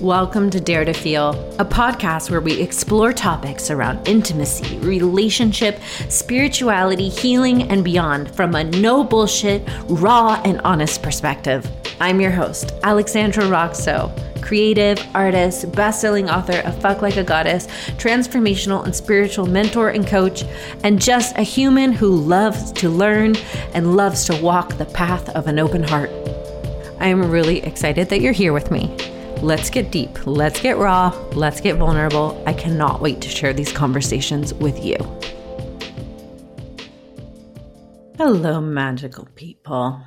Welcome to Dare to Feel, a podcast where we explore topics around intimacy, relationship, spirituality, healing, and beyond from a no bullshit, raw, and honest perspective. I'm your host, Alexandra Roxo, creative, artist, best-selling author of Fuck Like a Goddess, transformational and spiritual mentor and coach, and just a human who loves to learn and loves to walk the path of an open heart. I am really excited that you're here with me. Let's get deep. Let's get raw. Let's get vulnerable. I cannot wait to share these conversations with you. Hello, magical people.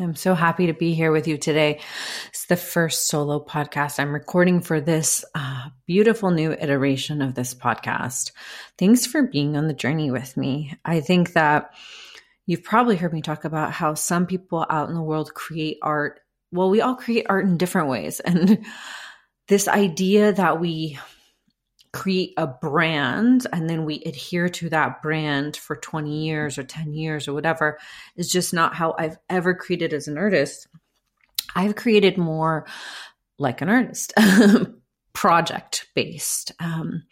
I'm so happy to be here with you today. It's the first solo podcast I'm recording for this uh, beautiful new iteration of this podcast. Thanks for being on the journey with me. I think that you've probably heard me talk about how some people out in the world create art well, we all create art in different ways. And this idea that we create a brand and then we adhere to that brand for 20 years or 10 years or whatever is just not how I've ever created as an artist. I've created more like an artist, project based. Um,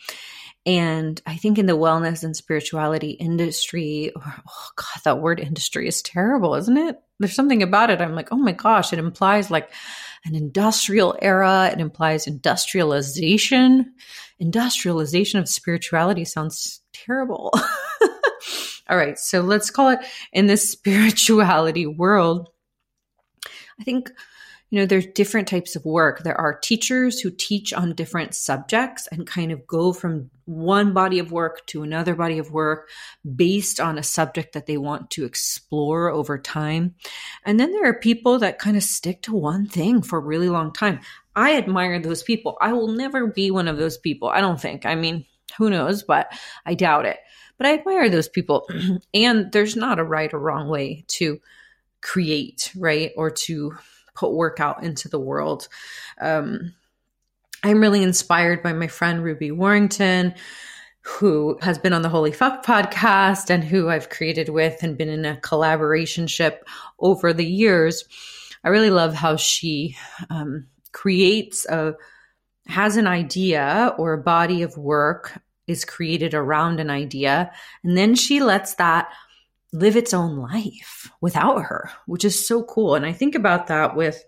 and I think in the wellness and spirituality industry, oh God, that word industry is terrible, isn't it? There's something about it. I'm like, oh my gosh, it implies like an industrial era. It implies industrialization. Industrialization of spirituality sounds terrible. All right. So let's call it in this spirituality world. I think you know, there's different types of work. There are teachers who teach on different subjects and kind of go from one body of work to another body of work based on a subject that they want to explore over time. And then there are people that kind of stick to one thing for a really long time. I admire those people. I will never be one of those people. I don't think. I mean, who knows, but I doubt it. But I admire those people. and there's not a right or wrong way to create, right? Or to put work out into the world. Um, I'm really inspired by my friend Ruby Warrington, who has been on the Holy Fuck podcast and who I've created with and been in a collaboration ship over the years. I really love how she um, creates a has an idea or a body of work is created around an idea and then she lets that live its own life without her, which is so cool. And I think about that with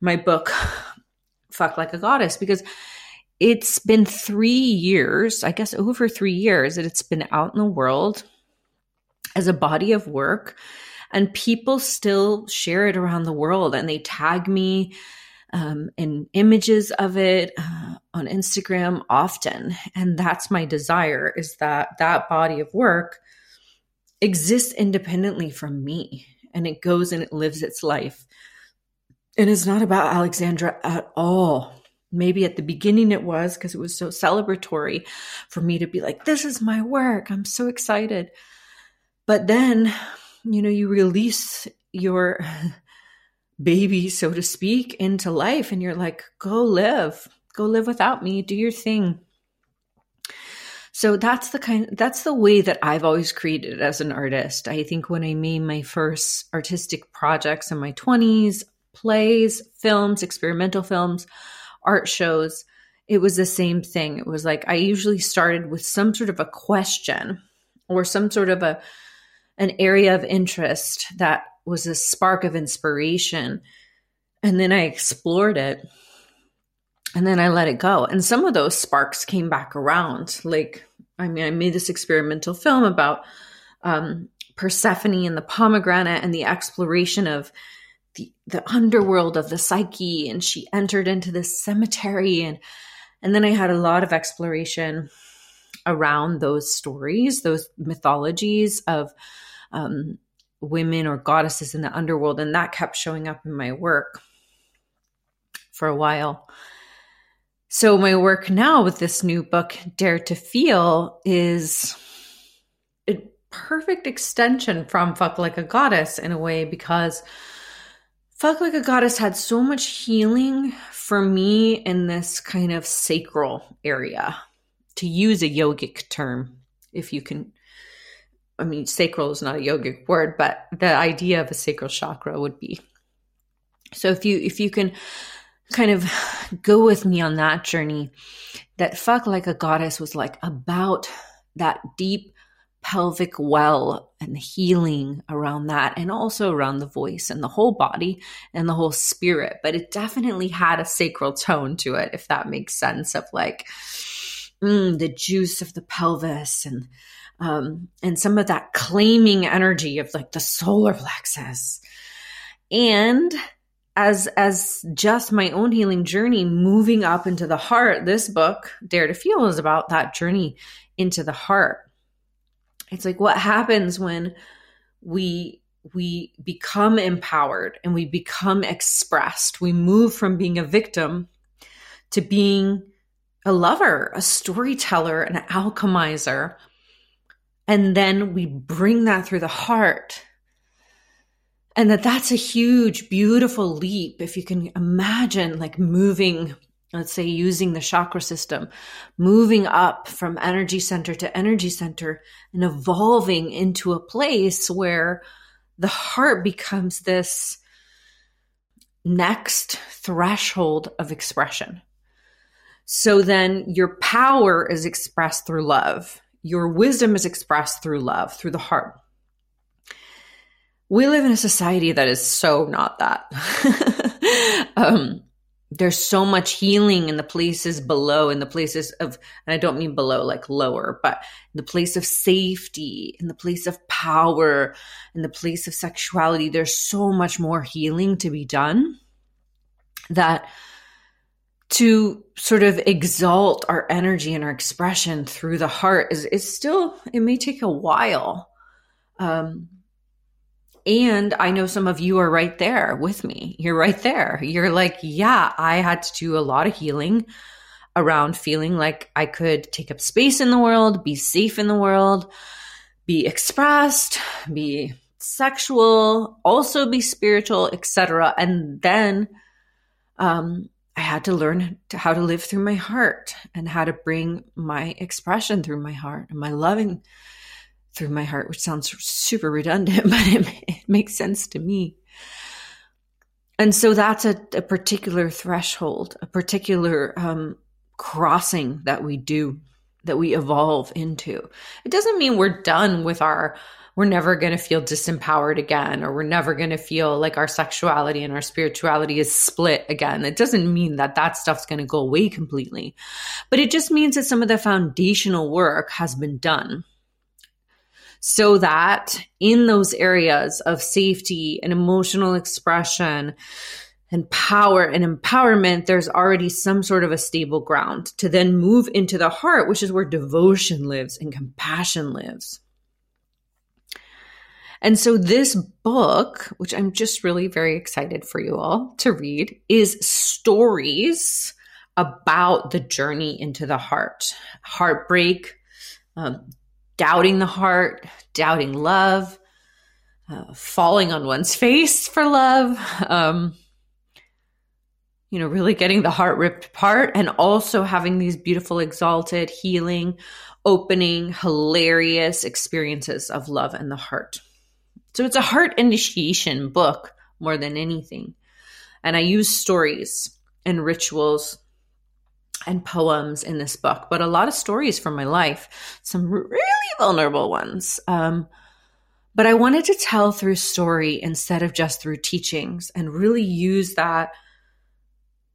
my book, Fuck Like a Goddess, because it's been three years, I guess over three years, that it's been out in the world as a body of work. And people still share it around the world and they tag me um, in images of it uh, on Instagram often. And that's my desire is that that body of work exists independently from me and it goes and it lives its life. And it's not about Alexandra at all. Maybe at the beginning it was because it was so celebratory for me to be like, this is my work. I'm so excited. But then, you know, you release your baby, so to speak, into life and you're like, go live, go live without me, do your thing. So that's the kind that's the way that I've always created as an artist. I think when I made my first artistic projects in my 20s, plays, films, experimental films, art shows, it was the same thing. It was like I usually started with some sort of a question or some sort of a an area of interest that was a spark of inspiration and then I explored it and then I let it go. And some of those sparks came back around. Like, I mean, I made this experimental film about um, Persephone and the pomegranate and the exploration of the the underworld of the psyche, and she entered into this cemetery, and and then I had a lot of exploration around those stories, those mythologies of um, women or goddesses in the underworld, and that kept showing up in my work for a while. So, my work now with this new book, Dare to Feel, is a perfect extension from Fuck Like a Goddess in a way because Fuck Like a Goddess had so much healing for me in this kind of sacral area, to use a yogic term, if you can. I mean, sacral is not a yogic word, but the idea of a sacral chakra would be. So if you if you can kind of go with me on that journey that fuck like a goddess was like about that deep pelvic well and the healing around that and also around the voice and the whole body and the whole spirit. But it definitely had a sacral tone to it if that makes sense of like mm, the juice of the pelvis and um, and some of that claiming energy of like the solar plexus. And as as just my own healing journey moving up into the heart this book dare to feel is about that journey into the heart. It's like what happens when we we become empowered and we become expressed. We move from being a victim to being a lover a storyteller an alchemizer. And then we bring that through the heart and that that's a huge beautiful leap if you can imagine like moving let's say using the chakra system moving up from energy center to energy center and evolving into a place where the heart becomes this next threshold of expression. So then your power is expressed through love. Your wisdom is expressed through love through the heart we live in a society that is so not that. um, there's so much healing in the places below, in the places of, and I don't mean below like lower, but in the place of safety, in the place of power, in the place of sexuality. There's so much more healing to be done that to sort of exalt our energy and our expression through the heart is, is still, it may take a while. Um, and I know some of you are right there with me. You're right there. You're like, yeah, I had to do a lot of healing around feeling like I could take up space in the world, be safe in the world, be expressed, be sexual, also be spiritual, etc. And then um, I had to learn to how to live through my heart and how to bring my expression through my heart and my loving through my heart, which sounds super redundant, but it, it makes sense to me. And so that's a, a particular threshold, a particular um, crossing that we do, that we evolve into. It doesn't mean we're done with our, we're never going to feel disempowered again, or we're never going to feel like our sexuality and our spirituality is split again. It doesn't mean that that stuff's going to go away completely, but it just means that some of the foundational work has been done so that in those areas of safety and emotional expression and power and empowerment, there's already some sort of a stable ground to then move into the heart, which is where devotion lives and compassion lives. And so, this book, which I'm just really very excited for you all to read, is stories about the journey into the heart, heartbreak, um, doubting the heart, doubting love, uh, falling on one's face for love, um, you know, really getting the heart ripped apart, and also having these beautiful, exalted, healing, opening, hilarious experiences of love and the heart. So it's a heart initiation book more than anything. And I use stories and rituals and poems in this book, but a lot of stories from my life, some really vulnerable ones. Um, but I wanted to tell through story instead of just through teachings and really use that,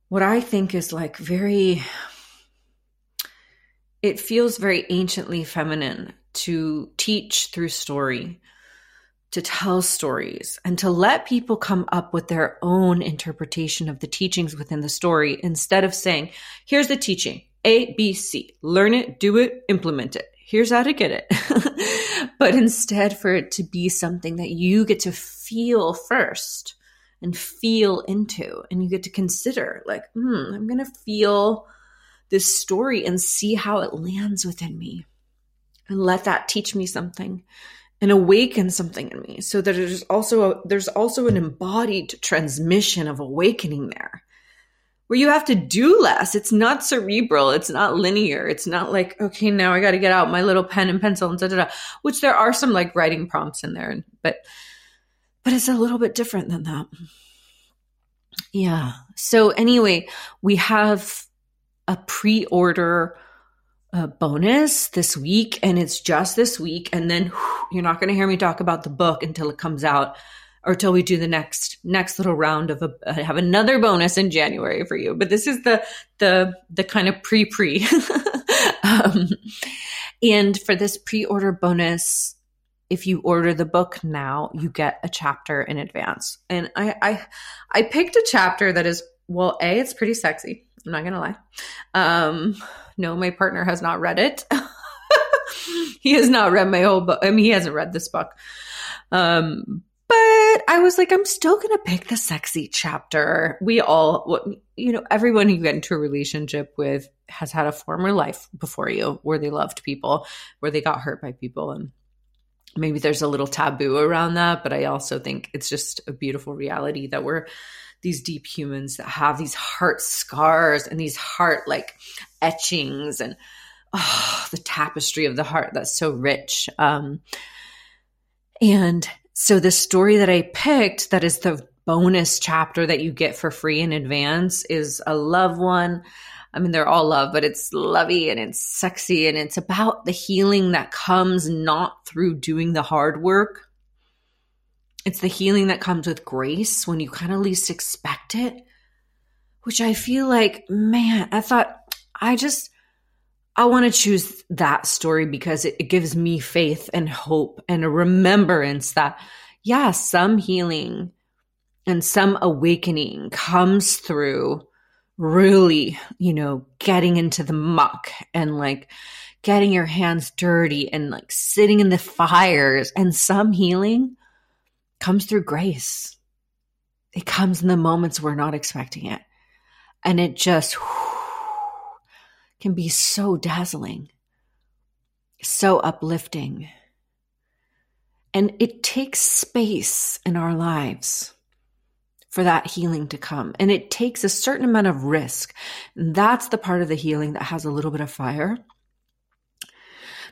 what I think is like very, it feels very anciently feminine to teach through story to tell stories and to let people come up with their own interpretation of the teachings within the story instead of saying, here's the teaching A, B, C, learn it, do it, implement it. Here's how to get it. but instead, for it to be something that you get to feel first and feel into, and you get to consider, like, hmm, I'm going to feel this story and see how it lands within me and let that teach me something and awaken something in me. So that there's also a, there's also an embodied transmission of awakening there where you have to do less. It's not cerebral. It's not linear. It's not like okay now i got to get out my little pen and pencil and da da da which there are some like writing prompts in there but but it's a little bit different than that. Yeah. So, anyway, we have a pre order uh, bonus this week, and it's just this week. And then whew, you're not going to hear me talk about the book until it comes out or till we do the next next little round of a I have another bonus in January for you. But this is the the the kind of pre pre. um, and for this pre order bonus, if you order the book now, you get a chapter in advance. And I I I picked a chapter that is well, a it's pretty sexy. I'm not gonna lie. Um, no, my partner has not read it. he has not read my whole book. I mean, he hasn't read this book. Um, but I was like, I'm still going to pick the sexy chapter. We all, you know, everyone who you get into a relationship with has had a former life before you where they loved people, where they got hurt by people. And maybe there's a little taboo around that. But I also think it's just a beautiful reality that we're these deep humans that have these heart scars and these heart like etchings and oh, the tapestry of the heart that's so rich. Um, and so the story that I picked that is the bonus chapter that you get for free in advance is a love one. I mean, they're all love, but it's lovey and it's sexy and it's about the healing that comes not through doing the hard work. It's the healing that comes with grace when you kind of least expect it, which I feel like, man, I thought I just, I want to choose that story because it, it, gives me faith and hope and a remembrance that, yeah, some healing and some awakening comes through really, you know, getting into the muck and like getting your hands dirty and like sitting in the fires. And some healing comes through grace. It comes in the moments we're not expecting it. And it just, can be so dazzling, so uplifting. And it takes space in our lives for that healing to come. And it takes a certain amount of risk. That's the part of the healing that has a little bit of fire.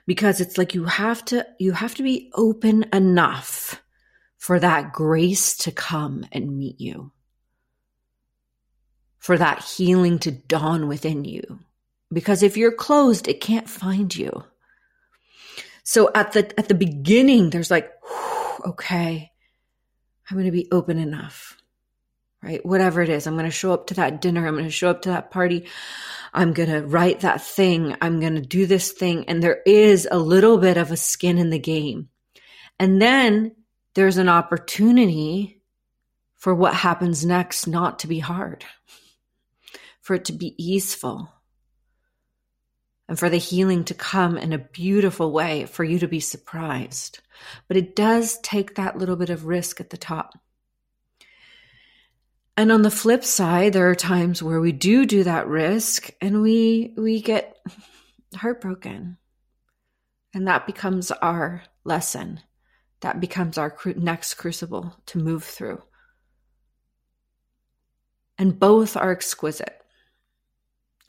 Because it's like you have to you have to be open enough for that grace to come and meet you. For that healing to dawn within you because if you're closed, it can't find you. So at the at the beginning, there's like, okay, I'm going to be open enough, right? Whatever it is, I'm going to show up to that dinner. I'm going to show up to that party. I'm going to write that thing. I'm going to do this thing, and there is a little bit of a skin in the game, and then there's an opportunity for what happens next not to be hard, for it to be easeful and for the healing to come in a beautiful way for you to be surprised. But it does take that little bit of risk at the top. And on the flip side, there are times where we do do that risk and we we get heartbroken. And that becomes our lesson. That becomes our next crucible to move through. And both are exquisite.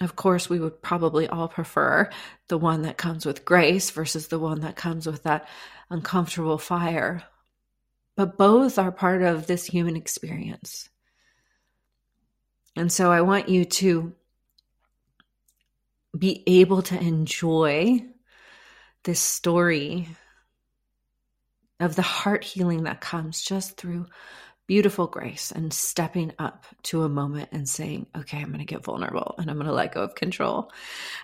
Of course, we would probably all prefer the one that comes with grace versus the one that comes with that uncomfortable fire. But both are part of this human experience. And so I want you to be able to enjoy this story of the heart healing that comes just through beautiful grace and stepping up to a moment and saying, okay, I'm going to get vulnerable and I'm going to let go of control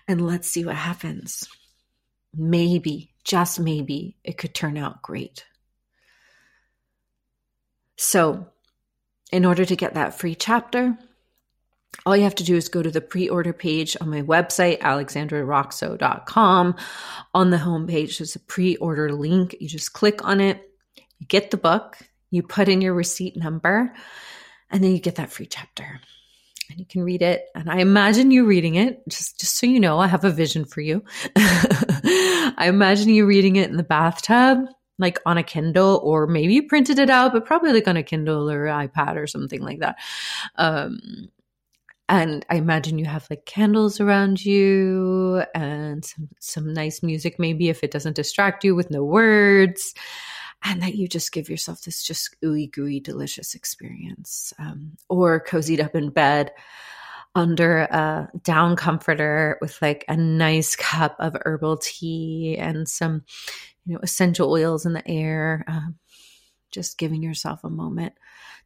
and let's see what happens. Maybe, just maybe, it could turn out great. So, in order to get that free chapter, all you have to do is go to the pre order page on my website, alexandraroxo.com. On the homepage, there's a pre order link. You just click on it, you get the book, you put in your receipt number, and then you get that free chapter. And you can read it. And I imagine you reading it, just, just so you know, I have a vision for you. I imagine you reading it in the bathtub, like on a Kindle, or maybe you printed it out, but probably like on a Kindle or iPad or something like that. Um, and I imagine you have like candles around you and some, some nice music, maybe if it doesn't distract you with no words and that you just give yourself this just ooey gooey delicious experience um, or cozied up in bed under a down comforter with like a nice cup of herbal tea and some you know essential oils in the air um, just giving yourself a moment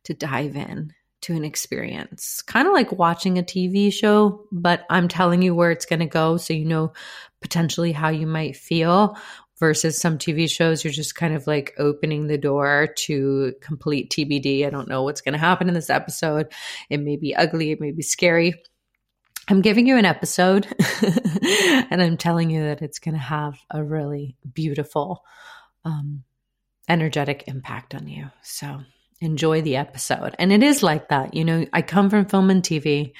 to dive in to an experience kind of like watching a tv show but i'm telling you where it's going to go so you know potentially how you might feel versus some TV shows, you're just kind of like opening the door to complete TBD. I don't know what's going to happen in this episode. It may be ugly, it may be scary. I'm giving you an episode and I'm telling you that it's going to have a really beautiful, um, energetic impact on you. So enjoy the episode. And it is like that. You know, I come from film and TV.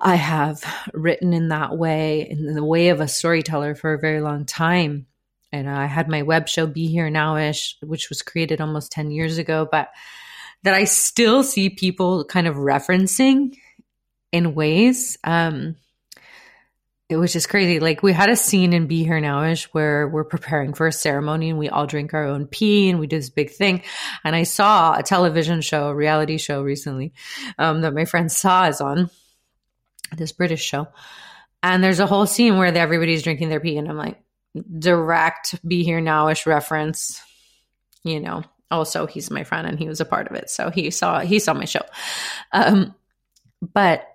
I have written in that way, in the way of a storyteller for a very long time and I had my web show Be Here Nowish, which was created almost 10 years ago, but that I still see people kind of referencing in ways. Um, was just crazy. Like we had a scene in Be Here Nowish where we're preparing for a ceremony and we all drink our own pee and we do this big thing. And I saw a television show, a reality show recently, um, that my friend Saw is on, this British show. And there's a whole scene where everybody's drinking their pee. And I'm like, direct be here nowish reference you know also he's my friend and he was a part of it so he saw he saw my show um but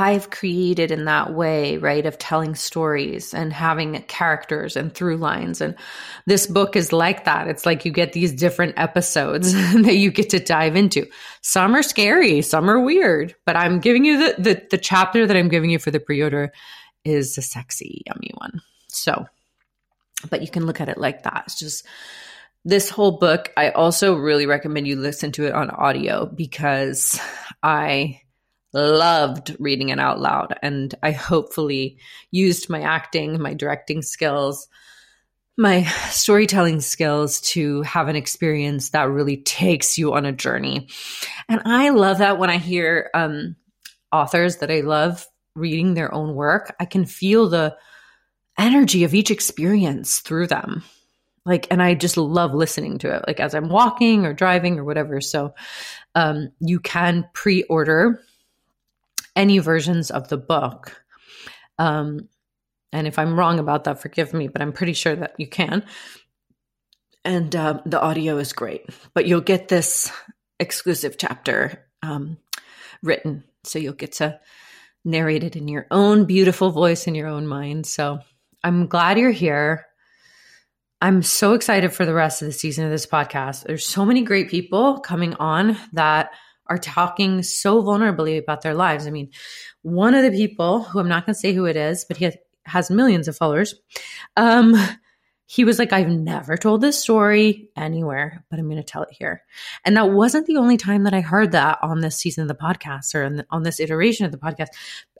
I've created in that way, right, of telling stories and having characters and through lines. And this book is like that. It's like you get these different episodes that you get to dive into. Some are scary, some are weird, but I'm giving you the, the, the chapter that I'm giving you for the pre order is a sexy, yummy one. So, but you can look at it like that. It's just this whole book. I also really recommend you listen to it on audio because I loved reading it out loud and I hopefully used my acting, my directing skills, my storytelling skills to have an experience that really takes you on a journey. And I love that when I hear um, authors that I love reading their own work, I can feel the energy of each experience through them. Like, and I just love listening to it, like as I'm walking or driving or whatever. So, um, you can pre order any versions of the book. Um, and if I'm wrong about that, forgive me, but I'm pretty sure that you can. And uh, the audio is great, but you'll get this exclusive chapter um, written. So you'll get to narrated in your own beautiful voice in your own mind. So I'm glad you're here. I'm so excited for the rest of the season of this podcast. There's so many great people coming on that are talking so vulnerably about their lives. I mean, one of the people who I'm not going to say who it is, but he has millions of followers, um, he was like, I've never told this story anywhere, but I'm going to tell it here. And that wasn't the only time that I heard that on this season of the podcast or the, on this iteration of the podcast.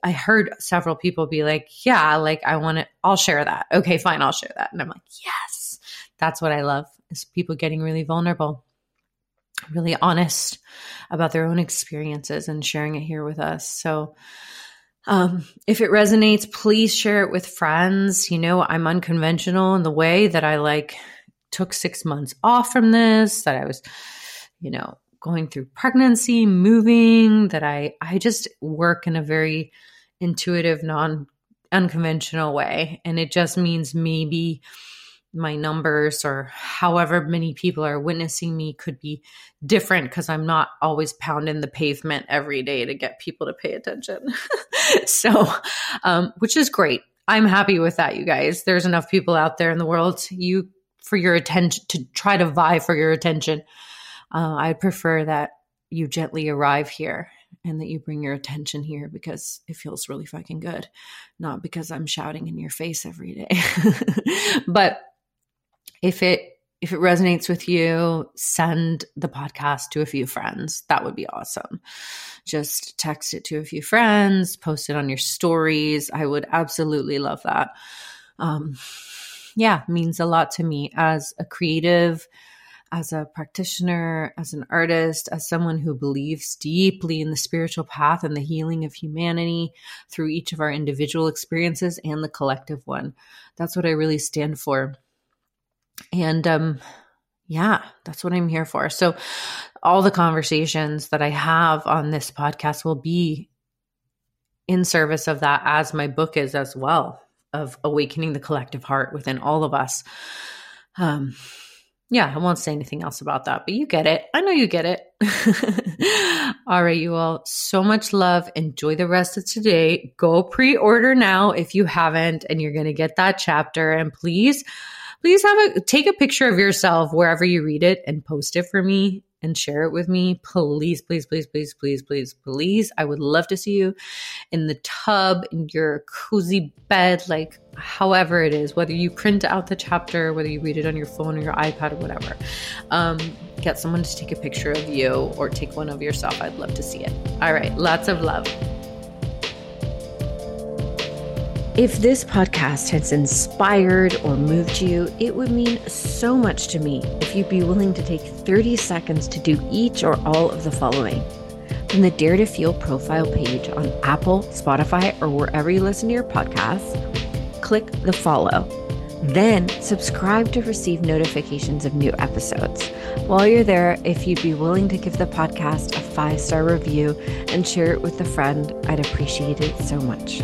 I heard several people be like, yeah, like I want to, I'll share that. Okay, fine, I'll share that. And I'm like, yes, that's what I love is people getting really vulnerable, really honest about their own experiences and sharing it here with us. So, um, if it resonates, please share it with friends. You know, I'm unconventional in the way that I like took six months off from this, that I was, you know, going through pregnancy, moving, that I, I just work in a very intuitive, non unconventional way. And it just means maybe my numbers or however many people are witnessing me could be different because I'm not always pounding the pavement every day to get people to pay attention. so, um, which is great. I'm happy with that, you guys. There's enough people out there in the world you for your attention to try to vie for your attention. Uh, I prefer that you gently arrive here and that you bring your attention here because it feels really fucking good, not because I'm shouting in your face every day. but if it if it resonates with you, send the podcast to a few friends. That would be awesome. Just text it to a few friends, post it on your stories. I would absolutely love that. Um, yeah, means a lot to me as a creative, as a practitioner, as an artist, as someone who believes deeply in the spiritual path and the healing of humanity through each of our individual experiences and the collective one. That's what I really stand for And um, yeah, that's what I'm here for. So, all the conversations that I have on this podcast will be in service of that, as my book is as well, of awakening the collective heart within all of us. Um, yeah, I won't say anything else about that, but you get it. I know you get it. all right, you all, so much love. Enjoy the rest of today. Go pre order now if you haven't, and you're going to get that chapter. And please, please have a take a picture of yourself wherever you read it and post it for me and share it with me. Please, please, please, please, please, please, please. I would love to see you in the tub, in your cozy bed, like however it is, whether you print out the chapter, whether you read it on your phone or your iPad or whatever. Um, get someone to take a picture of you or take one of yourself. I'd love to see it. All right. Lots of love. If this podcast has inspired or moved you, it would mean so much to me if you'd be willing to take 30 seconds to do each or all of the following. From the Dare to Feel profile page on Apple, Spotify, or wherever you listen to your podcasts, click the follow. Then subscribe to receive notifications of new episodes. While you're there, if you'd be willing to give the podcast a five star review and share it with a friend, I'd appreciate it so much.